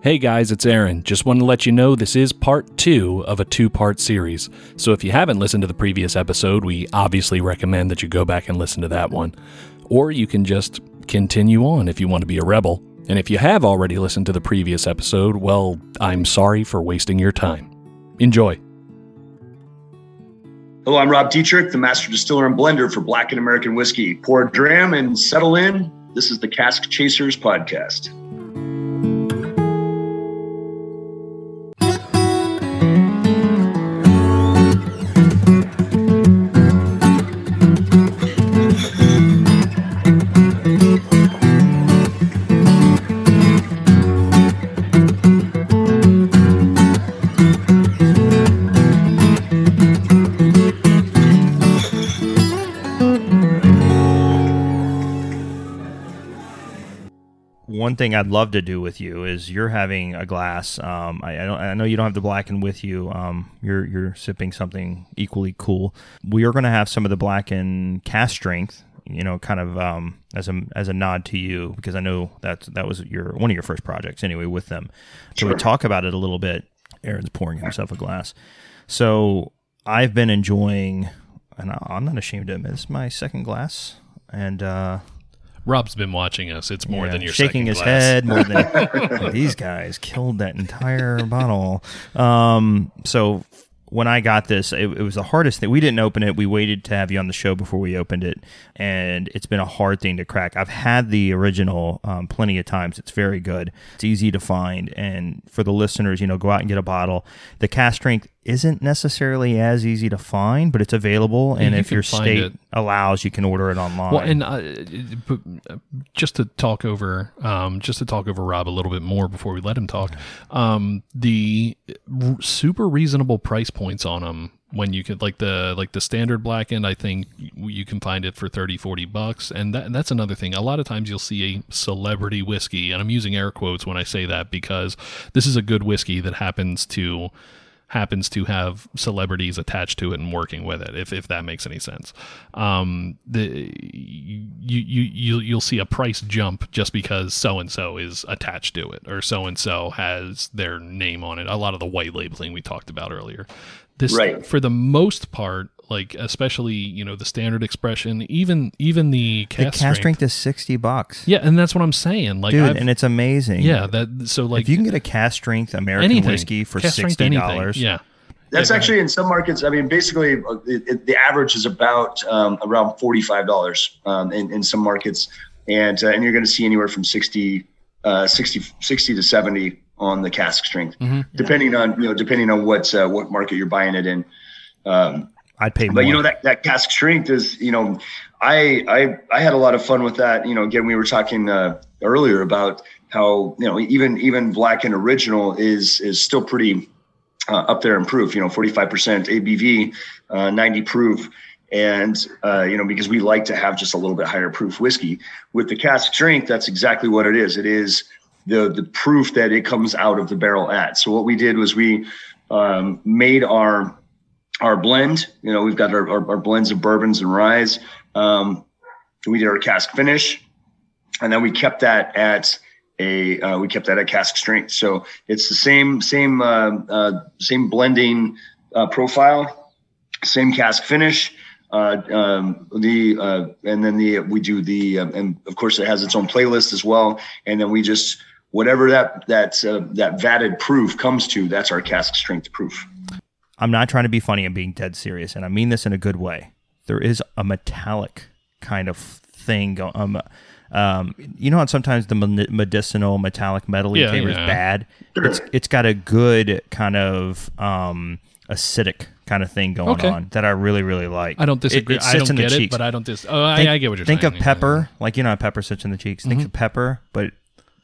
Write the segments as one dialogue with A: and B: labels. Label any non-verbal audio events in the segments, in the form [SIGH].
A: Hey guys, it's Aaron. Just wanted to let you know this is part two of a two part series. So if you haven't listened to the previous episode, we obviously recommend that you go back and listen to that one. Or you can just continue on if you want to be a rebel. And if you have already listened to the previous episode, well, I'm sorry for wasting your time. Enjoy.
B: Hello, I'm Rob Dietrich, the master distiller and blender for Blackened American whiskey. Pour a dram and settle in. This is the Cask Chasers podcast.
C: Thing I'd love to do with you is you're having a glass. Um, I, I, don't, I know you don't have the Blacken with you. Um, you're you're sipping something equally cool. We are going to have some of the Blacken cask strength. You know, kind of um, as a as a nod to you because I know that that was your one of your first projects anyway with them. So
B: Sure.
C: we talk about it a little bit. Aaron's pouring himself a glass. So I've been enjoying, and I'm not ashamed to admit, it's my second glass, and. uh
A: Rob's been watching us. It's more
C: yeah,
A: than your
C: shaking his
A: glass.
C: head more than [LAUGHS] [LAUGHS] these guys killed that entire bottle. Um, so when I got this, it, it was the hardest thing. We didn't open it. We waited to have you on the show before we opened it, and it's been a hard thing to crack. I've had the original um, plenty of times. It's very good. It's easy to find, and for the listeners, you know, go out and get a bottle. The cask strength isn't necessarily as easy to find, but it's available, and
A: you
C: if your state
A: it.
C: allows, you can order it online.
A: Well, and uh, uh, just to talk over, um, just to talk over Rob a little bit more before we let him talk, um, the r- super reasonable price points on them when you could like the like the standard blackened i think you can find it for 30 40 bucks and that, that's another thing a lot of times you'll see a celebrity whiskey and i'm using air quotes when i say that because this is a good whiskey that happens to happens to have celebrities attached to it and working with it if, if that makes any sense. Um the you you you you'll see a price jump just because so and so is attached to it or so and so has their name on it. A lot of the white labeling we talked about earlier. This
B: Right.
A: for the most part like especially you know the standard expression even even the
C: the
A: cask,
C: cask strength is sixty bucks.
A: yeah and that's what i'm saying like
C: dude,
A: I've-
C: and it's amazing.
A: yeah that so like
C: if you can get a cask strength American
A: anything
C: whiskey for sixty dollars,
A: yeah
B: That's
A: Yeah,
B: actually in some markets. I mean, basically, uh, it, it, the average is about um, around forty-five dollars um, in, in some markets, and uh, and you're going to see anywhere from 60, uh, 60, 60 to seventy on the cask strength,
A: Mhm.
B: depending on you know depending on what uh, what market you're buying it in. Um,
C: I'd pay more.
B: but you know that that cask strength is you know I I I had a lot of fun with that. You know, again, we were talking uh, earlier about how you know even even Blackened original is is still pretty uh, up there in proof. You know, forty five percent ABV, uh, ninety proof. And uh, you know, because we like to have just a little bit higher proof whiskey with the cask strength, that's exactly what it is. It is the the proof that it comes out of the barrel at. So what we did was we um, made our our blend. You know, we've got our, our, our blends of bourbons and ryes. Um, we did our cask finish, and then we kept that at a uh, we kept that at cask strength. So it's the same same uh, uh, same blending uh, profile, same cask finish. Uh, um, the uh, and then the we do the um, and of course it has its own playlist as well. And then we just whatever that that that vatted proof comes to, that's our cask strength proof.
C: I'm not trying to be funny. I'm being dead serious, and I mean this in a good way. There is a metallic kind of thing going. Um, um, you know how sometimes the medicinal metallic metal
A: Yeah,
C: flavor
A: yeah.
C: is bad. It's it's got a good kind of um, acidic kind of thing going
A: Okay.
C: on that I really really like.
A: I don't disagree.
C: It,
A: I
C: sits
A: don't
C: in the
A: get it,
C: cheeks.
A: but I don't dis. Oh,
C: think,
A: I, I get what you're
C: think
A: saying.
C: Think of pepper, like you know how pepper sits in the cheeks. Think of pepper, but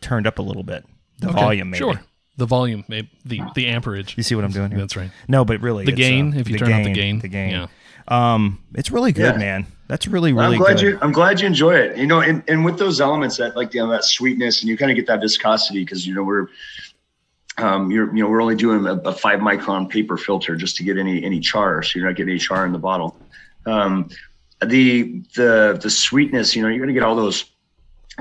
C: turned up a little bit. The
A: Okay,
C: volume, maybe.
A: Sure. The volume, maybe the the amperage.
C: You see what I'm doing here?
A: That's right.
C: No, but really,
A: The
C: it's,
A: gain,
C: uh,
A: if you turn up the gain,
C: the gain.
A: yeah.
C: Um, it's really good,
B: Yeah.
C: man. That's really really
B: I'm glad
C: good.
B: you. I'm glad you enjoy it. You know, and, and with those elements that like you know that sweetness, and you kind of get that viscosity because you know we're, um, you're you know we're only doing a, a five micron paper filter just to get any any char, so you're not getting any char in the bottle. Um, the the the sweetness, you know, you're gonna get all those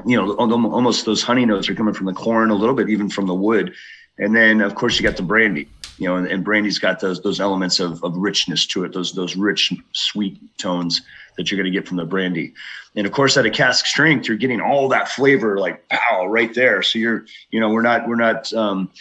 B: you know, almost those honey notes are coming from the corn, a little bit even from the wood, and then of course you got the brandy. You know, and, and brandy's got those those elements of, of richness to it, those those rich sweet tones that you're going to get from the brandy. And of course, at a cask strength, you're getting all that flavor like pow right there. So you're, you know, we're not we're not um,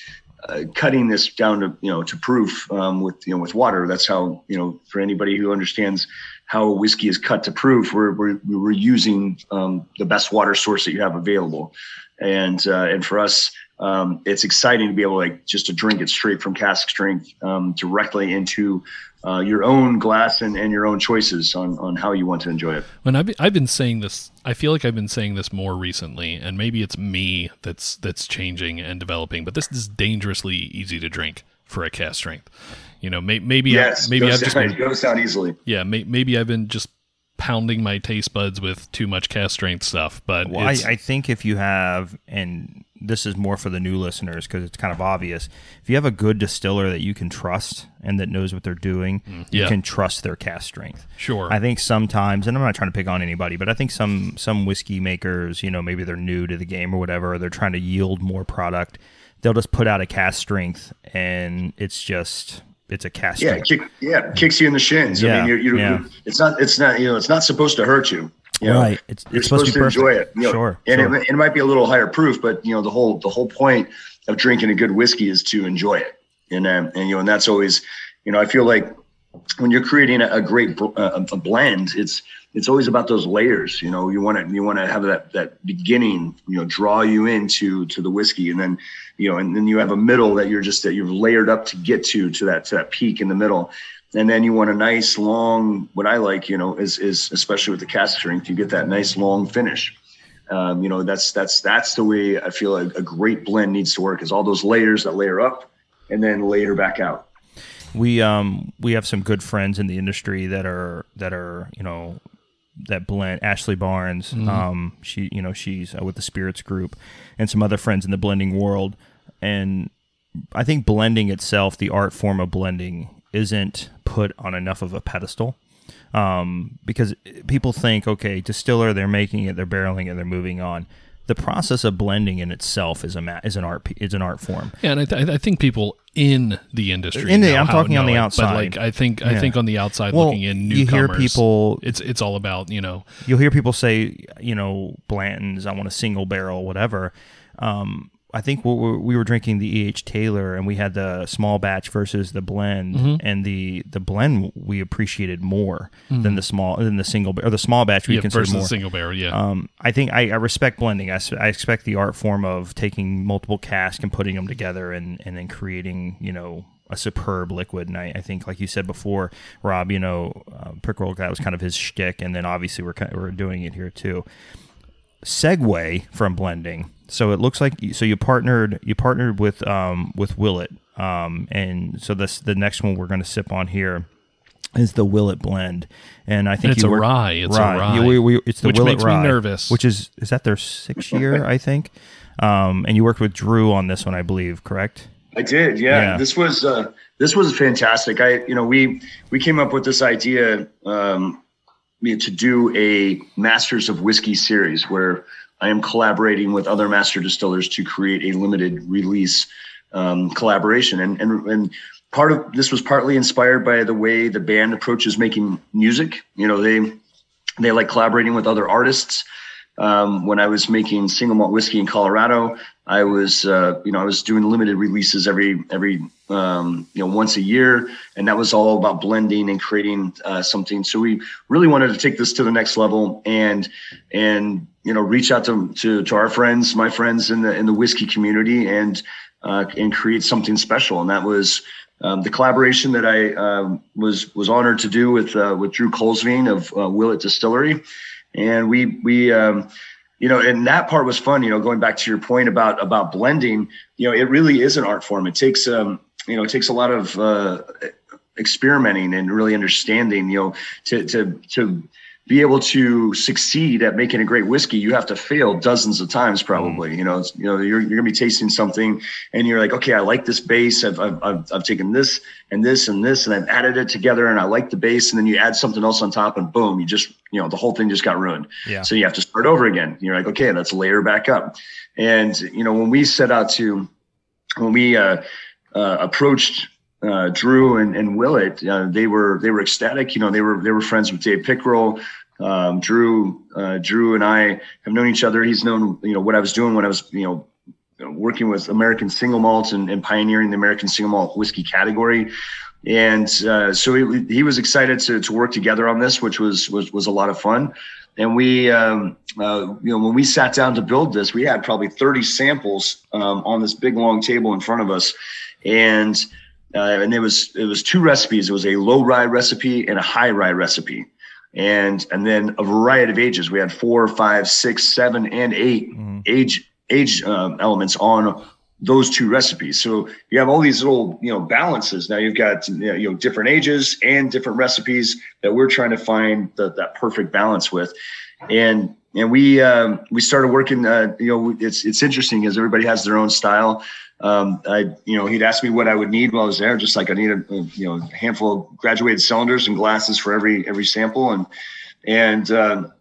B: uh, cutting this down to you know to proof um, with you know with water. That's how you know for anybody who understands how whiskey is cut to proof, we're we're, we're using um, the best water source that you have available, and uh, and for us. Um, it's exciting to be able to like just to drink it straight from cask strength um, directly into uh, your own glass and, and your own choices on, on how you want to enjoy it.
A: When I've been, I've been saying this, I feel like I've been saying this more recently, and maybe it's me that's that's changing and developing. But this is dangerously easy to drink for a cask strength. You know, may, maybe
B: yes,
A: I, maybe
B: I've
A: just
B: been, goes down easily.
A: Yeah, may, maybe I've been just pounding my taste buds with too much cask strength stuff. But
C: well, I, I think if you have and this is more for the new listeners because it's kind of obvious. If you have a good distiller that you can trust and that knows what they're doing, mm, yeah. you can trust their cask strength.
A: Sure.
C: I think sometimes, and I'm not trying to pick on anybody, but I think some some whiskey makers, you know, maybe they're new to the game or whatever, or they're trying to yield more product. They'll just put out a cask strength, and it's just it's a cask.
B: Yeah, kick, yeah, kicks you in the shins. Yeah, I mean, you're, you're, yeah. You're, it's not it's not you know it's not supposed to hurt you. You know,
C: right. It's,
B: you're supposed, supposed, to, enjoy it. You know?
C: Sure.
B: And
C: sure.
B: It, it, might be a little higher proof, but you know, the whole the whole point of drinking a good whiskey is to enjoy it. And um, and you know, and that's always, you know, I feel like when you're creating a, a great uh, a blend, it's it's always about those layers. You know, you want to you want to have that that beginning, you know, draw you into to the whiskey, and then you know, and then you have a middle that you're just that you've layered up to get to to that to that peak in the middle and then you want a nice long what i like you know is is especially with the cask strength you get that nice long finish um, you know that's that's that's the way i feel a, a great blend needs to work is all those layers that layer up and then layer back out
C: we um we have some good friends in the industry that are that are you know that blend ashley barnes mm-hmm. um she you know she's uh, with the spirits group and some other friends in the blending world and i think blending itself the art form of blending isn't put on enough of a pedestal um, because people think, okay, distiller, they're making it, they're barreling it, they're moving on. The process of blending in itself is a ma- is an art is an art form.
A: Yeah, and I, th- I think people in the industry.
C: In
A: the,
C: I'm talking on the
A: it,
C: outside.
A: But like I think yeah. I think on the outside well, looking in, newcomers, you hear people. It's it's all about you know.
C: You'll hear people say you know Blanton's. I want a single barrel, whatever. Um, I think we were drinking the E.H. Taylor and we had the small batch versus the blend, mm-hmm. and the the blend we appreciated more mm-hmm. than the small than the single or the small batch we
A: yeah,
C: consider
A: versus
C: more.
A: single barrel. Yeah,
C: um, I think I, I, respect blending. I, I expect the art form of taking multiple casks and putting them together and and then creating you know a superb liquid. And I, I, think, like you said before, Rob, you know, uh, Pickerell, that was kind of his shtick. And then obviously we're, we're doing it here too. Segue from blending so it looks like so you partnered you partnered with um, with Willet, um, and so this the next one we're going to sip on here is the Willet blend, and I think
A: and it's
C: a
A: work, rye. It's rye. a rye.
C: we, we, it's the
A: which
C: Willet
A: makes
C: rye,
A: me nervous.
C: Which is is that their sixth year? I think. Um, and you worked with Drew on this one, I believe, correct?
B: I did. Yeah. yeah. This was uh, this was fantastic. I you know we we came up with this idea um, to do a Masters of Whiskey series where I am collaborating with other master distillers to create a limited release um, collaboration. And, and, and part of this was partly inspired by the way the band approaches making music. You know, they, they like collaborating with other artists. Um, when I was making single malt whiskey in Colorado, I was, uh, you know, I was doing limited releases every every um, you know once a year, and that was all about blending and creating uh, something. So we really wanted to take this to the next level and and you know reach out to to, to our friends, my friends in the in the whiskey community, and uh, and create something special. And that was um, the collaboration that I um, was was honored to do with uh, with Drew Kulsveen of uh, Willet Distillery, and we we um, you know, and that part was fun. You know, going back to your point about about blending, you know, it really is an art form. It takes um, you know, it takes a lot of uh, experimenting and really understanding. You know, to to to be able to succeed at making a great whiskey, you have to fail dozens of times, probably. Mm. You know, you know, you're, you're gonna be tasting something, and you're like, okay, I like this base. I've, I've I've I've taken this and this and this, and I've added it together, and I like the base, and then you add something else on top, and boom, you just you know the whole thing just got ruined.
C: Yeah.
B: So you have to start over again. You're like, okay, let's layer back up. And you know when we set out to when we uh, uh, approached uh, Drew and, and Willet, uh, they were they were ecstatic. You know, they were they were friends with Dave Pickerell. Um, Drew uh, Drew and I have known each other. He's known you know what I was doing when I was you know working with American single malts and, and pioneering the American single malt whiskey category. And uh, so he, he was excited to, to work together on this, which was was was a lot of fun. And we, um, uh, you know, when we sat down to build this, we had probably 30 samples um, on this big long table in front of us, and uh, and it was it was two recipes. It was a low rye recipe and a high rye recipe, and and then a variety of ages. We had four, five, six, seven, and 8
C: Mm-hmm.
B: age age um, elements on those two recipes. So you have all these little you know balances. Now you've got you know different ages and different recipes that we're trying to find the, that perfect balance with, and and we um, we started working. Uh, you know, it's it's interesting because everybody has their own style. Um, I, you know, he'd ask me what I would need while I was there, just like I need a, you know, a handful of graduated cylinders and glasses for every every sample, and and um,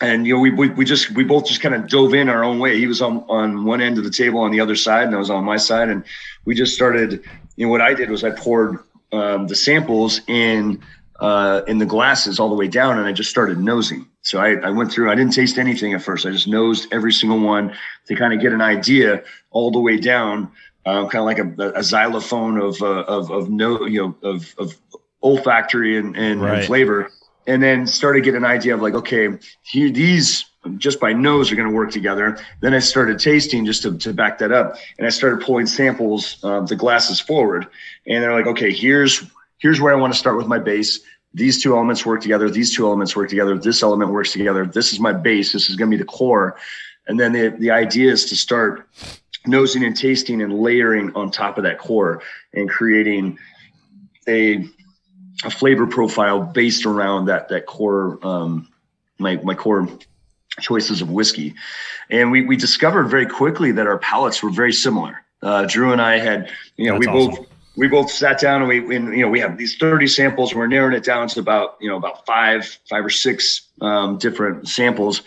B: and you know, we, we we just we both just kind of dove in our own way. He was on on one end of the table on the other side, and I was on my side, and we just started. You know, what I did was I poured um, the samples in uh, in the glasses all the way down, and I just started nosing. So I, I went through. I didn't taste anything at first. I just nosed every single one to kind of get an idea all the way down, uh, kind of like a, a xylophone of uh, of of no you know of of olfactory and, and,
C: Right.
B: and flavor, and then started getting an idea of like okay, here these just by nose are going to work together. Then I started tasting just to, to back that up, and I started pulling samples of the glasses forward, and they're like okay, here's here's where I want to start with my base. These two elements work together. These two elements work together. This element works together. This is my base. This is going to be the core. And then the, the idea is to start nosing and tasting and layering on top of that core and creating a, a flavor profile based around that, that core, um, my, my core choices of whiskey. And we, we discovered very quickly that our palates were very similar. Uh, Drew and I had, you know,
C: That's
B: we
C: awesome.
B: both we both sat down and we and, you know we have these 30 samples we're narrowing it down to about you know about five five or six um, different samples.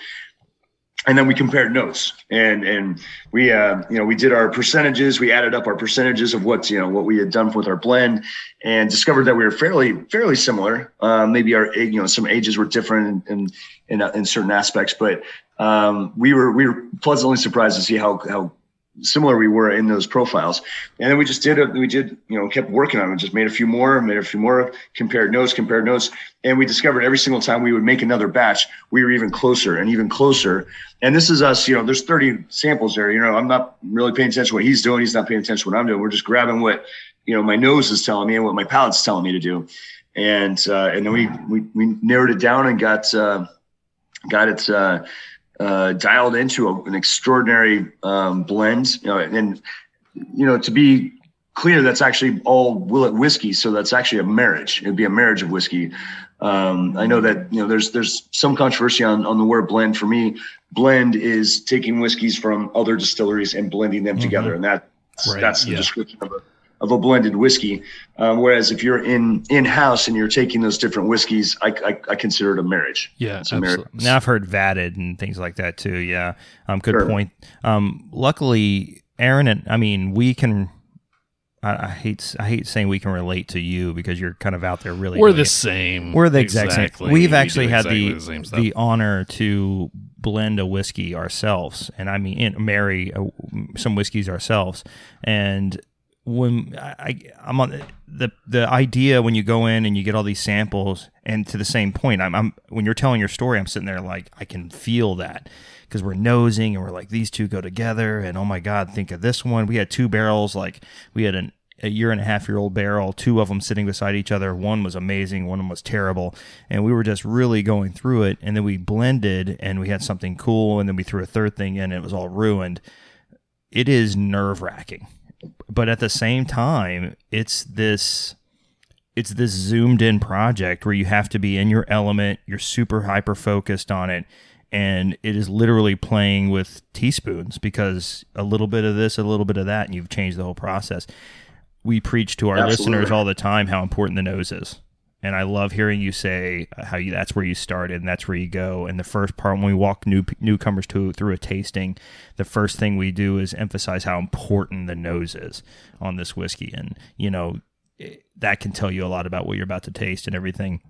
B: And then we compared notes and and we uh, you know we did our percentages. We added up our percentages of what you know what we had done with our blend and discovered that we were fairly fairly similar. Um, maybe our you know some ages were different in in, in, in certain aspects but um, we were we were pleasantly surprised to see how how similar we were in those profiles. And then we just did it. We did, you know, kept working on it. Just made a few more, made a few more, compared notes, compared notes. And we discovered every single time we would make another batch, we were even closer and even closer. And this is us, you know, there's 30 samples there. You know, I'm not really paying attention to what he's doing. He's not paying attention to what I'm doing. We're just grabbing what, you know, my nose is telling me and what my palate's telling me to do. And, uh, and then we, we, we narrowed it down and got, uh, got it, uh, uh, dialed into a, an extraordinary um, blend. You know, and you know to be clear, that's actually all Willet whiskey. So that's actually a marriage. It'd be a marriage of whiskey. Um, I know that you know there's there's some controversy on on the word blend. For me, blend is taking whiskeys from other distilleries and blending them together, and that
A: Right,
B: that's the
A: yeah.
B: description of a of a blended whiskey. Um, whereas if you're in in house and you're taking those different whiskeys, I, I, I consider it a marriage.
A: Yeah,
B: It's a marriage.
A: absolutely.
C: Now I've heard vatted and things like that too. Yeah, um, good
B: Sure.
C: point. Um, luckily, Aaron and I mean, we can. I, I hate I hate saying we can relate to you because you're kind of out there really.
A: We're the
C: it.
A: same.
C: We're the exact
A: Exactly.
C: same. We've
A: We
C: actually
A: do
C: had
A: exactly
C: the
A: same
C: the honor to blend a whiskey ourselves, and I mean, and marry uh, some whiskeys ourselves. And when I, I'm on the the idea when you go in and you get all these samples, and to the same point, I'm, I'm when you're telling your story, I'm sitting there like I can feel that because we're nosing and we're like these two go together, and oh my god, think of this one. We had two barrels, like we had an a year and a half year old barrel, two of them sitting beside each other. One was amazing, one was terrible. And we were just really going through it. And then we blended and we had something cool. And then we threw a third thing in and it was all ruined. It is nerve wracking. But at the same time, it's this. It's this zoomed in project where you have to be in your element. You're super hyper focused on it and it is literally playing with teaspoons because a little bit of this, a little bit of that, and you've changed the whole process. We preach to our
B: Absolutely.
C: listeners all the time how important the nose is. And I love hearing you say uh, how you that's where you started and that's where you go. And the first part when we walk new newcomers to through a tasting, the first thing we do is emphasize how important the nose is on this whiskey, and you know that can tell you a lot about what you're about to taste and everything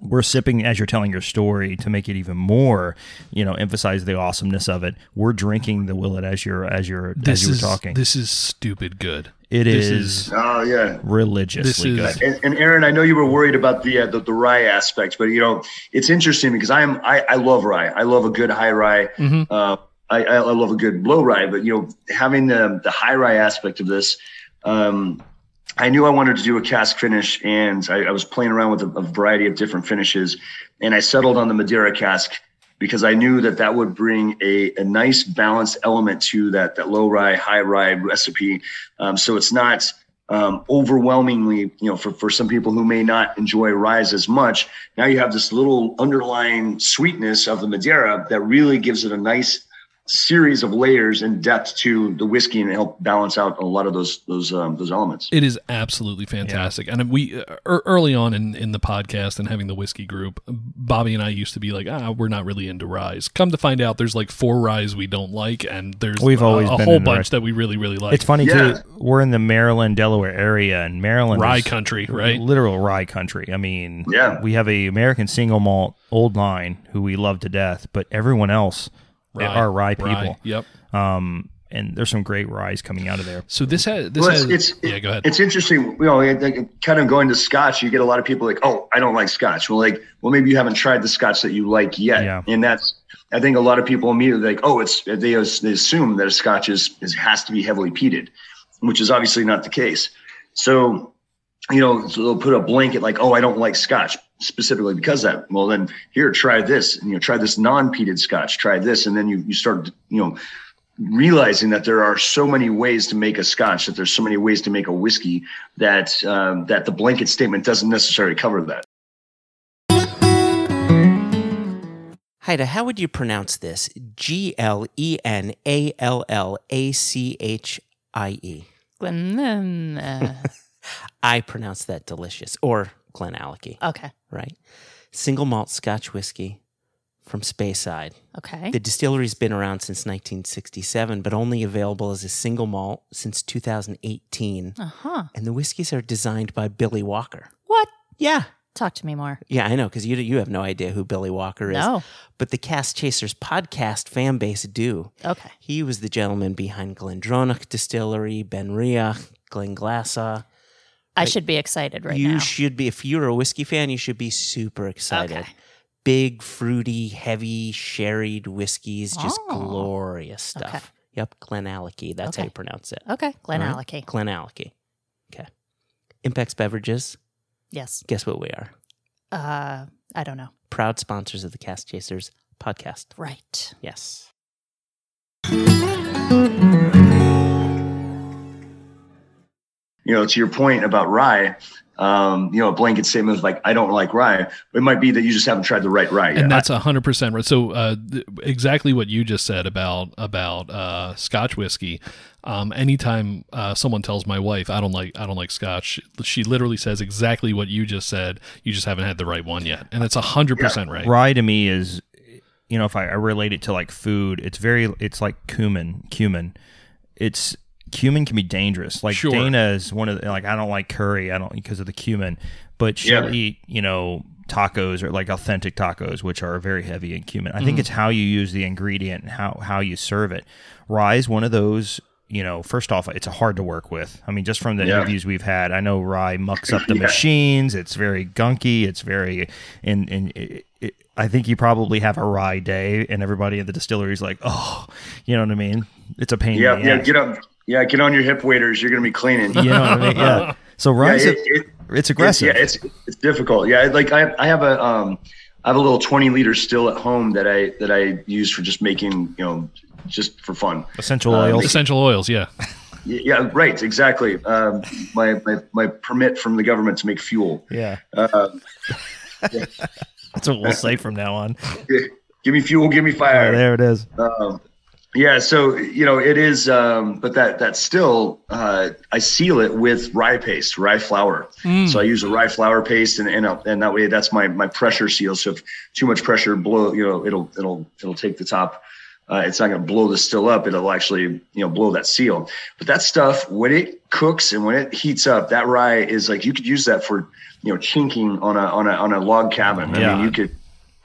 C: we're sipping as you're telling your story to make it even more, you know, emphasize the awesomeness of it. We're drinking the Willet as you're as you're
A: this
C: as you're
A: is,
C: talking.
A: This is stupid good.
C: It
A: this
C: is,
A: is
B: Oh yeah.
C: religiously
A: This is-
C: good.
B: And, and Aaron, I know you were worried about the, uh, the the rye aspect, but you know it's interesting because I am I, I love rye. I love a good high rye.
A: Mhm.
B: Uh, I, I I love a good low rye, but you know having the the high rye aspect of this, um, I knew I wanted to do a cask finish, and I, I was playing around with a, a variety of different finishes, and I settled on the Madeira cask because I knew that that would bring a, a nice balanced element to that that low rye high rye recipe. Um, so it's not um, overwhelmingly, you know, for, for some people who may not enjoy rye as much. Now you have this little underlying sweetness of the Madeira that really gives it a nice series of layers and depth to the whiskey and help balance out a lot of those those um, those elements.
A: It is absolutely fantastic. And we uh, early on in, in the podcast and having the whiskey group, Bobby and I used to be like, ah, we're not really into ryes. Come to find out, there's like four ryes we don't like, and there's
C: We've
A: a-
C: always
A: a,
C: been
A: whole bunch
C: ryes.
A: that we really really like.
C: It's funny
B: Yeah.
C: too. We're in the Maryland, Delaware area, and Maryland
A: rye
C: is
A: country, right?
C: literal rye country. I mean,
B: Yeah.
C: we have a American single malt old line who we love to death, but everyone else are rye people.
A: Yep.
C: Um, and there's some great ryes coming out of there.
A: So this has this
B: Well,
A: has
B: it's, it's
A: yeah. Go ahead.
B: It's interesting, you know, it- it- kind of going to Scotch. You get a lot of people like, "Oh, I don't like Scotch." Well, like, well, maybe you haven't tried the Scotch that you like yet,
C: Yeah.
B: and that's. I think a lot of people immediately like, "Oh, it's." They, they assume that a Scotch is, is has to be heavily peated, which is obviously not the case. So, you know, so they'll put a blanket like, "Oh, I don't like Scotch." Specifically because of that. Well, then here, try this. You know, try this non-peated Scotch. Try this, and then you you start, you know, realizing that there are so many ways to make a scotch that there's so many ways to make a whiskey that um, that the blanket statement doesn't necessarily cover that
D: Haida, how would you pronounce this? G L E N A L L A C H I E.
E: Glen, [LAUGHS]
D: I pronounce that delicious. Or Glenallachie,
E: okay.
D: right? Single malt Scotch whiskey from Speyside.
E: Okay.
D: The distillery's been around since 1967, but only available as a single malt since 2018.
E: Uh huh.
D: And the whiskeys are designed by Billy Walker.
E: What?
D: Yeah.
E: Talk to me more.
D: Yeah, I know, because you, you have no idea who Billy Walker is.
E: No.
D: But the Cask Chasers podcast fan base do.
E: Okay.
D: He was the gentleman behind Glendronach Distillery, Ben Riach, Glenglassaugh.
E: I should be excited right
D: you
E: now.
D: You should be, if you're a whiskey fan, you should be super excited.
E: Okay.
D: Big, fruity, heavy, sherried whiskeys, just
E: Oh.
D: glorious stuff.
E: Okay.
D: Yep, Glenallachie. That's how you pronounce it.
E: Okay. Glen
D: All
E: Allachie.
D: Glenallachie. Okay. Impex Beverages.
E: Yes.
D: Guess what we are?
E: Uh, I don't know.
D: Proud sponsors of the Cask Chasers podcast.
E: Right.
D: Yes.
B: You know to your point about rye um, you know a blanket statement of like i don't like rye it might be that you just haven't tried the right rye yet.
A: and that's a hundred percent right. So uh, th- exactly what you just said about about uh, Scotch whiskey. Um, anytime uh, someone tells my wife I don't like I don't like Scotch, she literally says exactly what you just said. You just haven't had the right one yet, and it's a hundred percent right.
C: Rye to me is, you know, if I, I relate it to like food, it's very, it's like cumin. Cumin, it's cumin can be dangerous. Like
A: Sure.
C: Dana is one of the, like I don't like curry, I don't because of the cumin, but she'll
B: Yeah.
C: eat, you know, tacos or like authentic tacos, which are very heavy in cumin. I think mm-hmm. it's how you use the ingredient and how how you serve it. Rye is one of those. You know, first off, it's hard to work with. I mean, just from the
B: Yeah.
C: interviews we've had, I know rye mucks up the [LAUGHS]
B: Yeah.
C: machines. It's very gunky. It's very, and and it, it, I think you probably have a rye day, and everybody at the distillery is like, oh, you know what I mean? It's a pain.
B: yeah
C: in the
B: yeah
C: ass.
B: get up yeah get on your hip waders you're gonna be cleaning
C: You know what I mean? Yeah. [LAUGHS] So
B: yeah,
C: rye,
B: it, it,
C: it's aggressive.
B: It's, yeah, it's it's difficult. Yeah, like I I have a um I have a little 20 liter still at home that I that I use for just making you know just for fun.
C: Essential
B: Uh,
C: oils.
A: Essential oils, [LAUGHS] yeah.
B: Yeah, right, exactly. Um, my, my my permit from the government to make fuel.
C: yeah.
B: Uh, [LAUGHS]
C: That's what we'll say from now on.
B: give me fuel, give me
C: Oh,
B: fire.
C: there it is.
B: Um, Yeah, so you know it is, um, but that that still uh, I seal it with rye paste, rye flour.
A: Mm.
B: So I use a rye flour paste, and and, uh, and that way that's my my pressure seal. So if too much pressure blow, you know, it'll it'll it'll take the top. Uh, it's not going to blow the still up. It'll actually you know blow that seal. But that stuff when it cooks and when it heats up, that rye is like you could use that for you know chinking on a on a on a log cabin. I
C: Yeah.
B: mean you could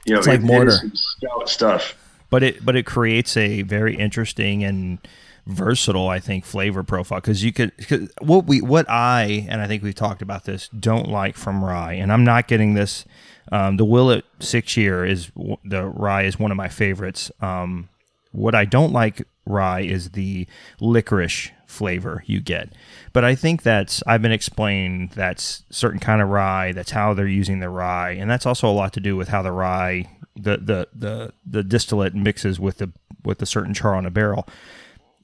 B: you know
C: It's like
B: it- it
C: mortar.
B: some stout stuff.
C: But it but it creates a very interesting and versatile i think flavor profile. Because you could cause what we what i and i think we've talked about this don't like from rye. And i'm not getting this um, the willet six year is the rye is one of my favorites. Um, what i don't like rye is the licorice flavor you get. But i think that's i've been explained that's certain kind of rye that's how they're using the rye and that's also a lot to do with how the rye the the the, the distillate mixes with the with a certain char on a barrel.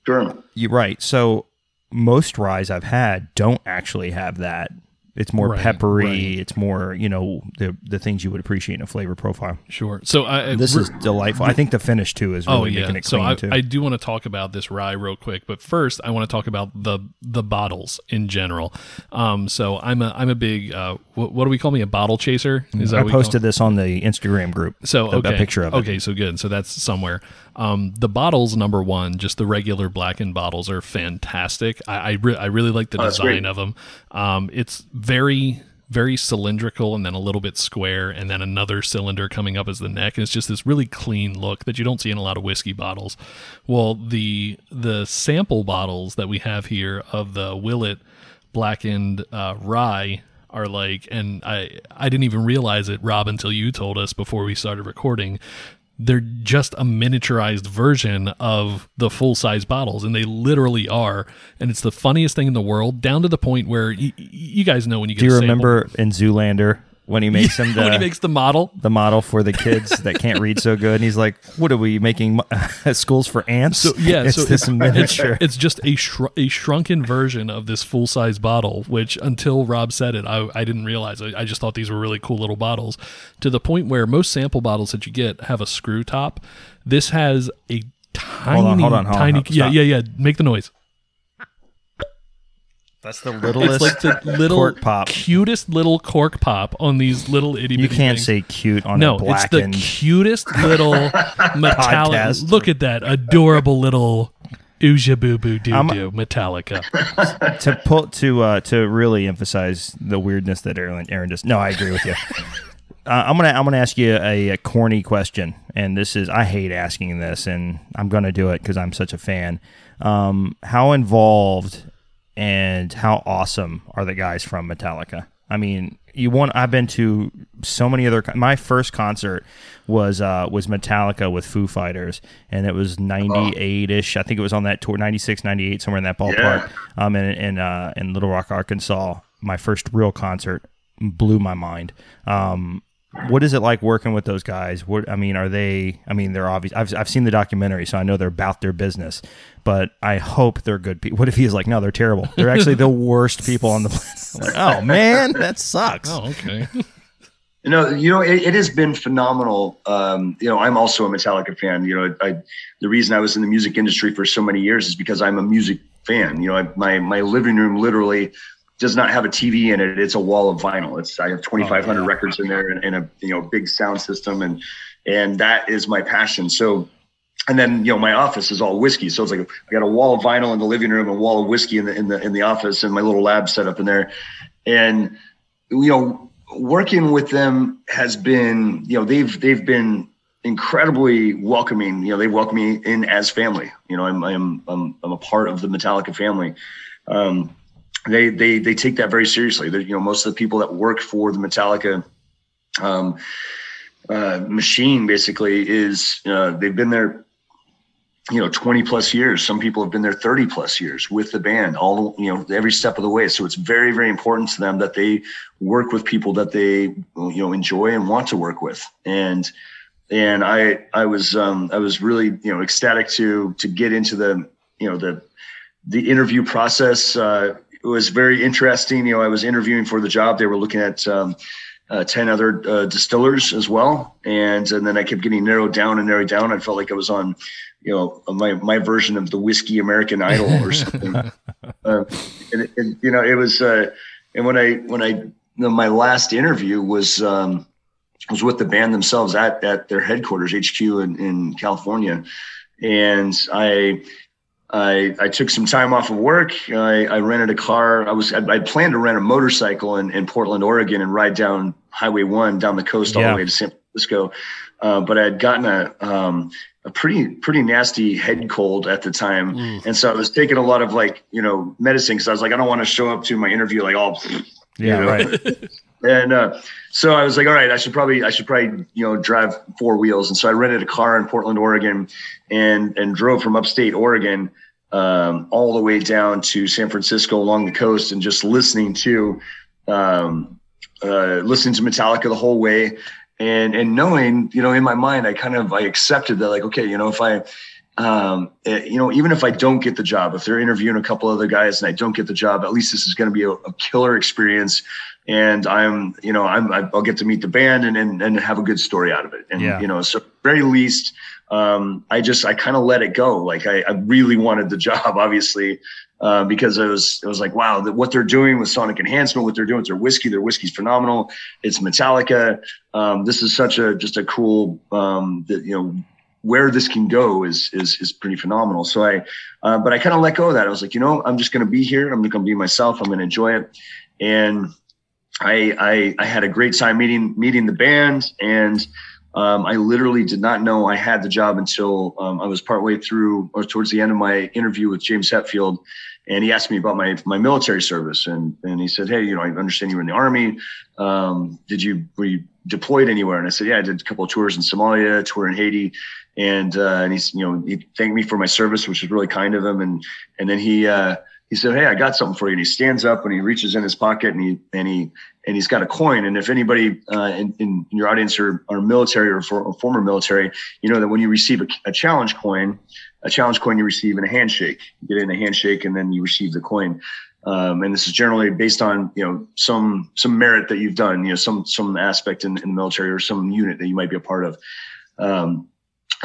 B: Sure.
C: you're right. So most ryes i've had don't actually have that it's more
A: Right,
C: peppery
A: right.
C: it's more you know the the things you would appreciate in a flavor profile
A: Sure. So I,
C: this is delightful i think the finish too is really
A: oh yeah.
C: making it
A: So
C: clean
A: I,
C: too
A: I do want to talk about this rye real quick, but first I want to talk about the the bottles in general. Um, so I'm a I'm a big uh, what, what do we call me a bottle chaser? Is
C: i
A: what we call-
C: posted this on the instagram group
A: So
C: a-
A: okay,
C: a picture of it
A: Okay, so good. So that's somewhere. Um, the bottles, number one, just the regular blackened bottles are fantastic. I I, re- I really like the
B: Oh,
A: design of them. Um, it's very very cylindrical and then a little bit square and then another cylinder coming up as the neck and it's just this really clean look that you don't see in a lot of whiskey bottles well the the sample bottles that we have here of the willet blackened uh, rye are like and i i didn't even realize it rob until you told us before we started recording they're just a miniaturized version of the full size bottles and they literally are and it's the funniest thing in the world down to the point where y- you guys know when you get
C: do you remember in zoolander when he makes [LAUGHS] him the,
A: when he makes the model
C: the model for the kids that can't read so good and he's like what are we making [LAUGHS] schools for ants
A: So yeah,
C: it's
A: so
C: this [LAUGHS] miniature
A: It's just a shr- a shrunken version of this full size bottle. Which until Rob said it, I, I didn't realize. I, I just thought these were really cool little bottles. To the point where most sample bottles that you get have a screw top. This has a tiny,
C: on, hold on, hold on,
A: tiny.
C: hold on,
A: yeah, yeah, yeah. Make the noise.
C: That's the littlest.
A: It's like the little
C: cork pop
A: cutest little cork pop on these little itty bitty.
C: you can't
A: things.
C: say cute on
A: no,
C: a
A: it's the cutest little [LAUGHS] metallic.
C: Podcast.
A: Look at that adorable little ooja boo boo doo
C: I'm-
A: doo Metallica. [LAUGHS]
C: to pull to uh, to really emphasize the weirdness that Aaron Aaron just. No, I agree with you. [LAUGHS] Uh, I'm gonna I'm gonna ask you a, a corny question, and this is I hate asking this, and I'm gonna do it because I'm such a fan. Um, how involved and how awesome are the guys from Metallica? I mean, you want I've been to so many other. My first concert was uh, was Metallica with Foo Fighters, and it was '98 ish. I think it was on that tour, '96, '98, somewhere in that ballpark. Um, in in uh, in Little Rock, Arkansas. My first real concert blew my mind. Um, what is it like working with those guys? What I mean, are they? I mean, they're obvious. I've I've seen the documentary, so I know they're about their business. But I hope they're good people. What if he's like, no, they're terrible. They're actually the [LAUGHS] worst people on the planet. I'm like, oh man, that sucks.
A: Oh, okay.
B: You know, you know, it, it has been phenomenal. Um, you know, I'm also a Metallica fan. You know, I, the reason I was in the music industry for so many years is because I'm a music fan. You know, I, my my living room literally does not have a TV in it. It's a wall of vinyl. It's I have 2,500 records in there and, and a you know big sound system, and and that is my passion. So. And then you know my office is all whiskey, so it's like I got a wall of vinyl in the living room, a wall of whiskey in the in the in the office, and my little lab set up in there. And you know, working with them has been, you know, they've they've been incredibly welcoming. You know, they welcome me in as family. You know, I'm I'm I'm, I'm a part of the Metallica family. Um, they they they take that very seriously. They're, you know, most of the people that work for the Metallica um, uh, machine basically is uh, they've been there you know 20 plus years. Some people have been there 30 plus years with the band all you know every step of the way. So it's very very important to them that they work with people that they you know enjoy and want to work with. And and i i was um i was really you know ecstatic to to get into the you know the the interview process uh was very interesting you know i was interviewing for the job they were looking at um uh, 10 other uh, distillers as well. And, and then I kept getting narrowed down and narrowed down. I felt like I was on, you know, my, my version of the whiskey American idol or something. [LAUGHS] uh, and, and, you know, it was, uh, and when I, when I, you know, my last interview was, um, was with the band themselves at, at their headquarters HQ in, in California. And I, I, I took some time off of work. I, I rented a car. I was I, I planned to rent a motorcycle in, in Portland, Oregon, and ride down Highway One down the coast all
C: Yeah.
B: the way to San Francisco. Uh, but I had gotten a um, a pretty pretty nasty head cold at the time, and so I was taking a lot of like you know medicine because I was like I don't want to show up to my interview like all
C: Yeah,
B: know?
C: right. [LAUGHS]
B: and uh, so I was like, all right, I should probably, I should probably, you know, drive four wheels. And so I rented a car in Portland, Oregon, and and drove from upstate Oregon um, all the way down to San Francisco along the coast, and just listening to, um, uh, listening to Metallica the whole way, and and knowing, you know, in my mind, I kind of I accepted that, like, okay, you know, if I um, eh, you know, even if I don't get the job, if they're interviewing a couple other guys and I don't get the job, at least this is going to be a, a killer experience. And I'm, you know, I'm, I'll get to meet the band and, and, and have a good story out of it. And,
C: Yeah.
B: you know, so very least, um, I just, I kind of let it go. Like I, I really wanted the job, [LAUGHS] obviously, uh, because it was, it was like, wow, that what they're doing with sonic enhancement, what they're doing with their whiskey, their whiskey's phenomenal. It's Metallica. Um, this is such a, just a cool, um, that, you know, where this can go is is is pretty phenomenal. So I, uh, but I kind of let go of that. I was like, you know, I'm just going to be here. I'm going to be myself. I'm going to enjoy it. And I, I I had a great time meeting meeting the band, and um, I literally did not know I had the job until um, I was partway through or towards the end of my interview with James Hetfield. And he asked me about my my military service, and and he said, "Hey, you know, I understand you were in the army. Um, did you were you deployed anywhere?" And I said, "Yeah, I did a couple of tours in Somalia, a tour in Haiti." and uh, and he's you know he thanked me for my service, which was really kind of him. And and then he uh, he said, "Hey, I got something for you." And he stands up and he reaches in his pocket and he and he and he's got a coin. And if anybody uh, in, in your audience are, military or, for, or former military, you know that when you receive a, a challenge coin, a challenge coin you receive in a handshake. You get in a handshake and then you receive the coin. Um, and this is generally based on you know some some merit that you've done, you know some some aspect in, in the military or some unit that you might be a part of. Um,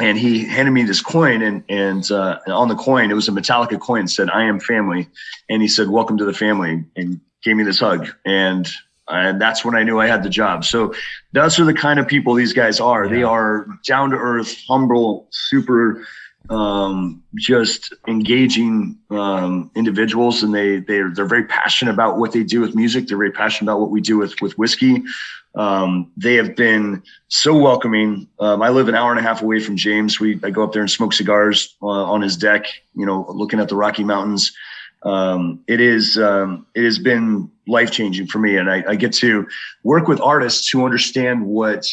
B: and he handed me this coin and and uh, on the coin it was a metallica coin said i am family. And he said welcome to the family and gave me this hug. And and that's when i knew i had the job. So those are the kind of people these guys are. They are down to earth humble super um, just engaging um, individuals and they they're, they're very passionate about what they do with music they're very passionate about what we do with with whiskey um, they have been so welcoming. Um, I live an hour and a half away from James. We I go up there and smoke cigars uh, on his deck. You know, looking at the Rocky Mountains. Um, it is um, it has been life changing for me, and I, I get to work with artists who understand what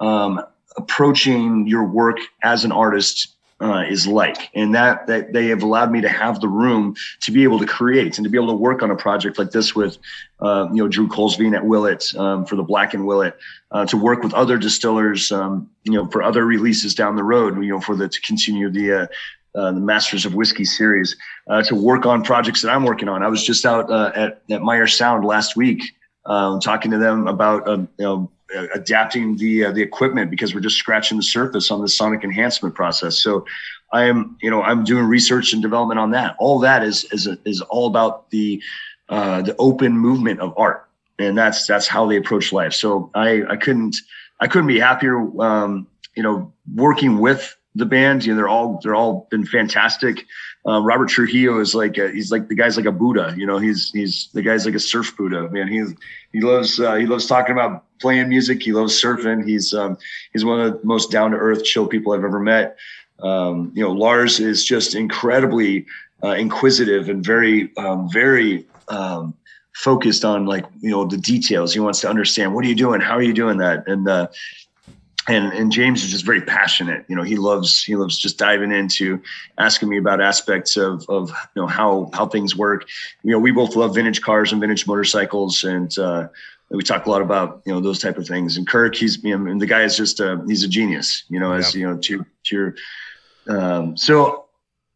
B: um, approaching your work as an artist uh, is like, and that that they have allowed me to have the room to be able to create and to be able to work on a project like this with uh, you know Drew Kulsveen at Willet um, for the Blackened Willet uh, to work with other distillers um, you know for other releases down the road you know for the to continue the uh, uh, the Masters of Whiskey series uh, to work on projects that I'm working on. I was just out uh, at at Meyer Sound last week um, talking to them about uh, you know adapting the uh, the equipment because we're just scratching the surface on the sonic enhancement process. So I am you know I'm doing research and development on that. All that is is is all about the uh, the open movement of art, and that's that's how they approach life. So I I couldn't I couldn't be happier. Um, you know, working with the band, you know, they're all they're all been fantastic. Uh, Robert Trujillo is like a, he's like the guy's like a Buddha. You know, he's he's the guy's like a surf Buddha. Man, he's he loves uh, he loves talking about playing music. He loves surfing. He's um, he's one of the most down to earth, chill people I've ever met. Um, you know, Lars is just incredibly uh, inquisitive and very um, very um, focused on like you know the details. He wants to understand what are you doing, how are you doing that, and uh, and and James is just very passionate. You know, he loves he loves just diving into asking me about aspects of of you know how how things work. You know, we both love vintage cars and vintage motorcycles, and uh, we talk a lot about you know those type of things. And Kirk, he's you know, and the guy is just a, he's a genius. You know, as you know to to your um, so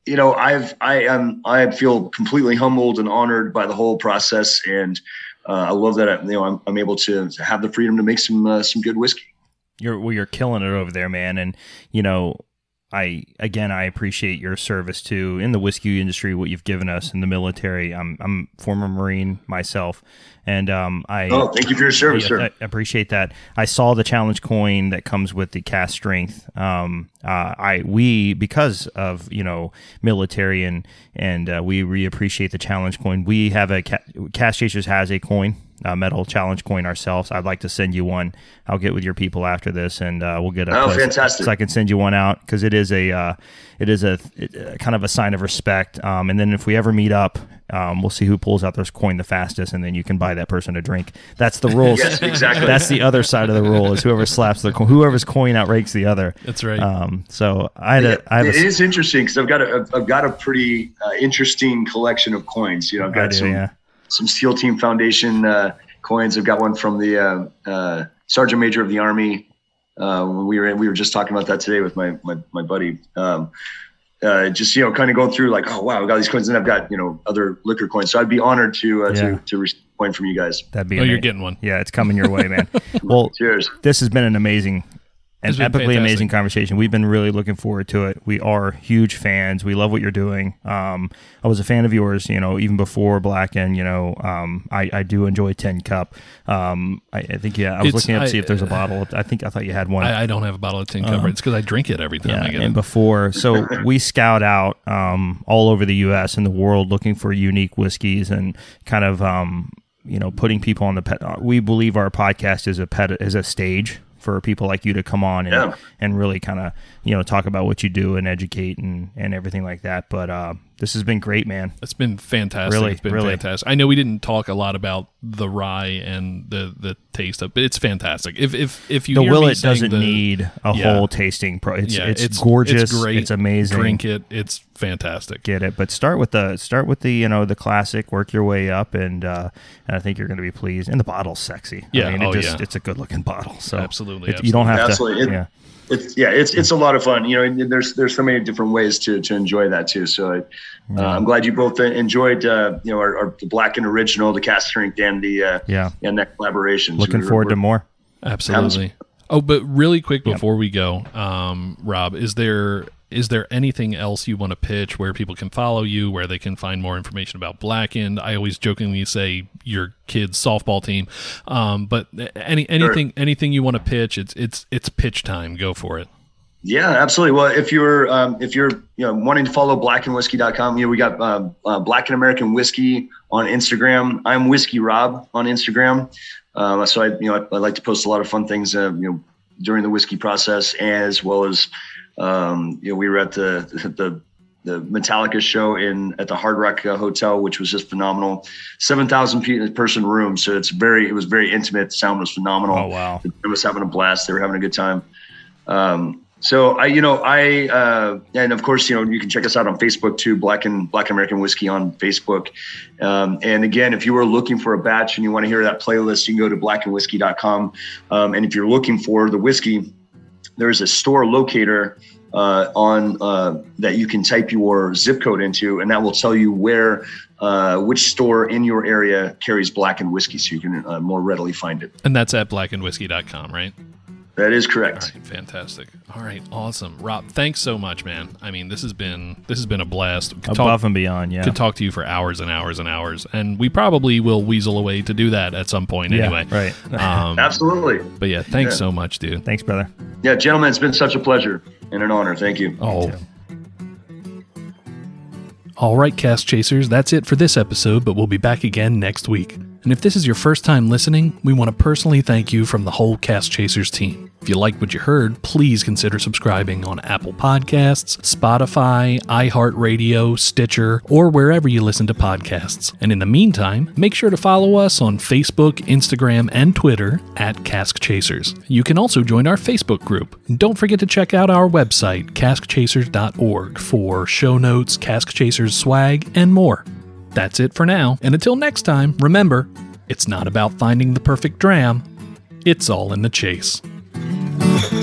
B: you know I've I am I feel completely humbled and honored by the whole process and. uh, I love that I, you know I'm, I'm able to, to have the freedom to make some uh, some good whiskey.
C: You're well, you're killing it over there, man. And you know, I again I appreciate your service too in the whiskey industry, what you've given us in the military. I'm I'm former Marine myself, and um, I
B: Oh, thank you for your service,
C: yeah,
B: sir.
C: I appreciate that. I saw the challenge coin that comes with the cask strength. Um, uh, I we because of you know military and and uh, we we appreciate the challenge coin. We have a ca- cask chasers has a coin. Uh, metal challenge coin ourselves. I'd like to send you one. I'll get with your people after this, and uh, we'll get a.
B: Oh, fantastic.
C: So I can send you one out because it is a, uh, it is a, it, kind of a sign of respect. Um, and then if we ever meet up, um, we'll see who pulls out their coin the fastest, and then you can buy that person a drink. That's the rules. [LAUGHS]
B: Yes, exactly.
C: That's the other side of the rule is whoever slaps the coin, whoever's coin outranks the other.
A: That's right.
C: Um, so I had a, I have
B: it
C: a,
B: is interesting because I've got a I've got a pretty uh, interesting collection of coins. You know, I've got
C: do,
B: some
C: yeah.
B: Some SEAL Team Foundation uh, coins. I've got one from the uh, uh, Sergeant Major of the Army. Uh, we were we were just talking about that today with my my, my buddy. Um, uh, just you know, kind of going through like, oh wow, I got these coins, and I've got you know other liquor coins. So I'd be honored to uh,
C: Yeah.
B: to to receive a coin from you guys.
C: that'd be
A: oh, you're getting one.
C: Yeah, it's coming your way, man. [LAUGHS] well,
B: Cheers.
C: this has been an amazing an epically
A: fantastic.
C: amazing conversation. We've been really looking forward to it. We are huge fans. We love what you're doing. Um, I was a fan of yours, you know, even before Blackened you know, um, I, I do enjoy TinCup. Um, I, I think yeah, I was
A: It's-
C: looking up to see if there's a bottle. I think I thought you had one.
A: I, I don't have a bottle of TinCup. It's because I drink it every time
C: yeah,
A: I get
C: and
A: it.
C: before, so we scout out um, all over the U.S. and the world looking for unique whiskeys and kind of um, you know putting people on the pet. uh, We believe our podcast is a pet is a stage for people like you to come on and
B: Yeah.
C: and really kind of you know talk about what you do and educate and and everything like that. But uh, this has been great, man.
A: It's been fantastic.
C: Really,
A: it's been
C: really.
A: fantastic. I know we didn't talk a lot about the rye and the the taste of, but it's fantastic. If if if you
C: The
A: hear me
C: Willet
A: saying
C: doesn't
A: the-
C: need a
A: Yeah.
C: whole tasting pro. It's,
A: yeah,
C: it's gorgeous.
A: It's great.
C: It's amazing.
A: Drink it. It's fantastic.
C: get it. But start with the start with the you know the classic. Work your way up, and uh, and I think you're going to be pleased. And the bottle's sexy.
A: Yeah,
C: I mean, it
A: oh,
C: just
A: yeah.
C: it's a good looking bottle. So
A: Absolutely,
C: it- you don't have
B: absolutely.
C: to.
B: It-
C: yeah,
B: It's yeah, it's it's a lot of fun. You know, and there's there's so many different ways to to enjoy that too. So I, uh, I'm glad you both enjoyed uh, you know our, our the Blackened original, the cask strength, and the uh,
C: yeah.
B: and that collaboration. So
C: Looking
B: we're-
C: forward to
B: we're-
C: more.
A: Absolutely. Oh, but really quick before we go, um, Rob, is there is there anything else you want to pitch where people can follow you, where they can find more information about Blackened? I always jokingly say your kids' softball team, um, but any anything anything you want to pitch, it's it's it's pitch time. Go for it.
B: Yeah, absolutely. Well, if you're um, if you're you know wanting to follow blackenedwhiskey.com, you know we got uh, uh, Blackened American Whiskey on Instagram. I'm Whiskey Rob on Instagram. Um, so I you know I, I like to post a lot of fun things uh, you know during the whiskey process as well as um, you know we were at the the the Metallica show in at the Hard Rock uh, Hotel, which was just phenomenal. Seven thousand person room, so it's very it was very intimate. The sound was phenomenal.
C: Oh wow.
B: It was having a blast. They were having a good time. Um, so I, you know, I, uh, and of course, you know, you can check us out on Facebook too, Blackened Black American Whiskey on Facebook. Um, and again, if you were looking for a batch and you want to hear that playlist, you can go to blackenedwhiskey.com. Um, and if you're looking for the whiskey, there's a store locator uh, on uh, that you can type your zip code into, and that will tell you where, uh, which store in your area carries Blackened whiskey, so you can uh, more readily find it.
A: And that's at blackenedwhiskey.com, right?
B: That is correct.
A: right, fantastic. All right, awesome. Rob, thanks so much, man. I mean, this has been this has been a blast. We could
C: Above
A: talk,
C: and beyond. Yeah.
A: could talk to you for hours and hours and hours, and we probably will weasel away to do that at some point
C: yeah.
A: anyway.
C: Right.
A: Um, [LAUGHS]
B: Absolutely.
A: but yeah, thanks
B: Yeah.
A: so much, dude.
C: Thanks, brother.
B: Yeah, gentlemen, it's been such a pleasure and an honor. Thank you.
A: Oh. All right, Cask Chasers, that's it for this episode, but we'll be back again next week. And if this is your first time listening, we want to personally thank you from the whole Cask Chasers team. If you liked what you heard, please consider subscribing on Apple Podcasts, Spotify, iHeartRadio, Stitcher, or wherever you listen to podcasts. And in the meantime, make sure to follow us on Facebook, Instagram, and Twitter at Cask Chasers. You can also join our Facebook group. Don't forget to check out our website, caskchasers.org, for show notes, Cask Chasers swag, and more. That's it for now, and until next time, remember, it's not about finding the perfect dram, it's all in the chase. Yeah.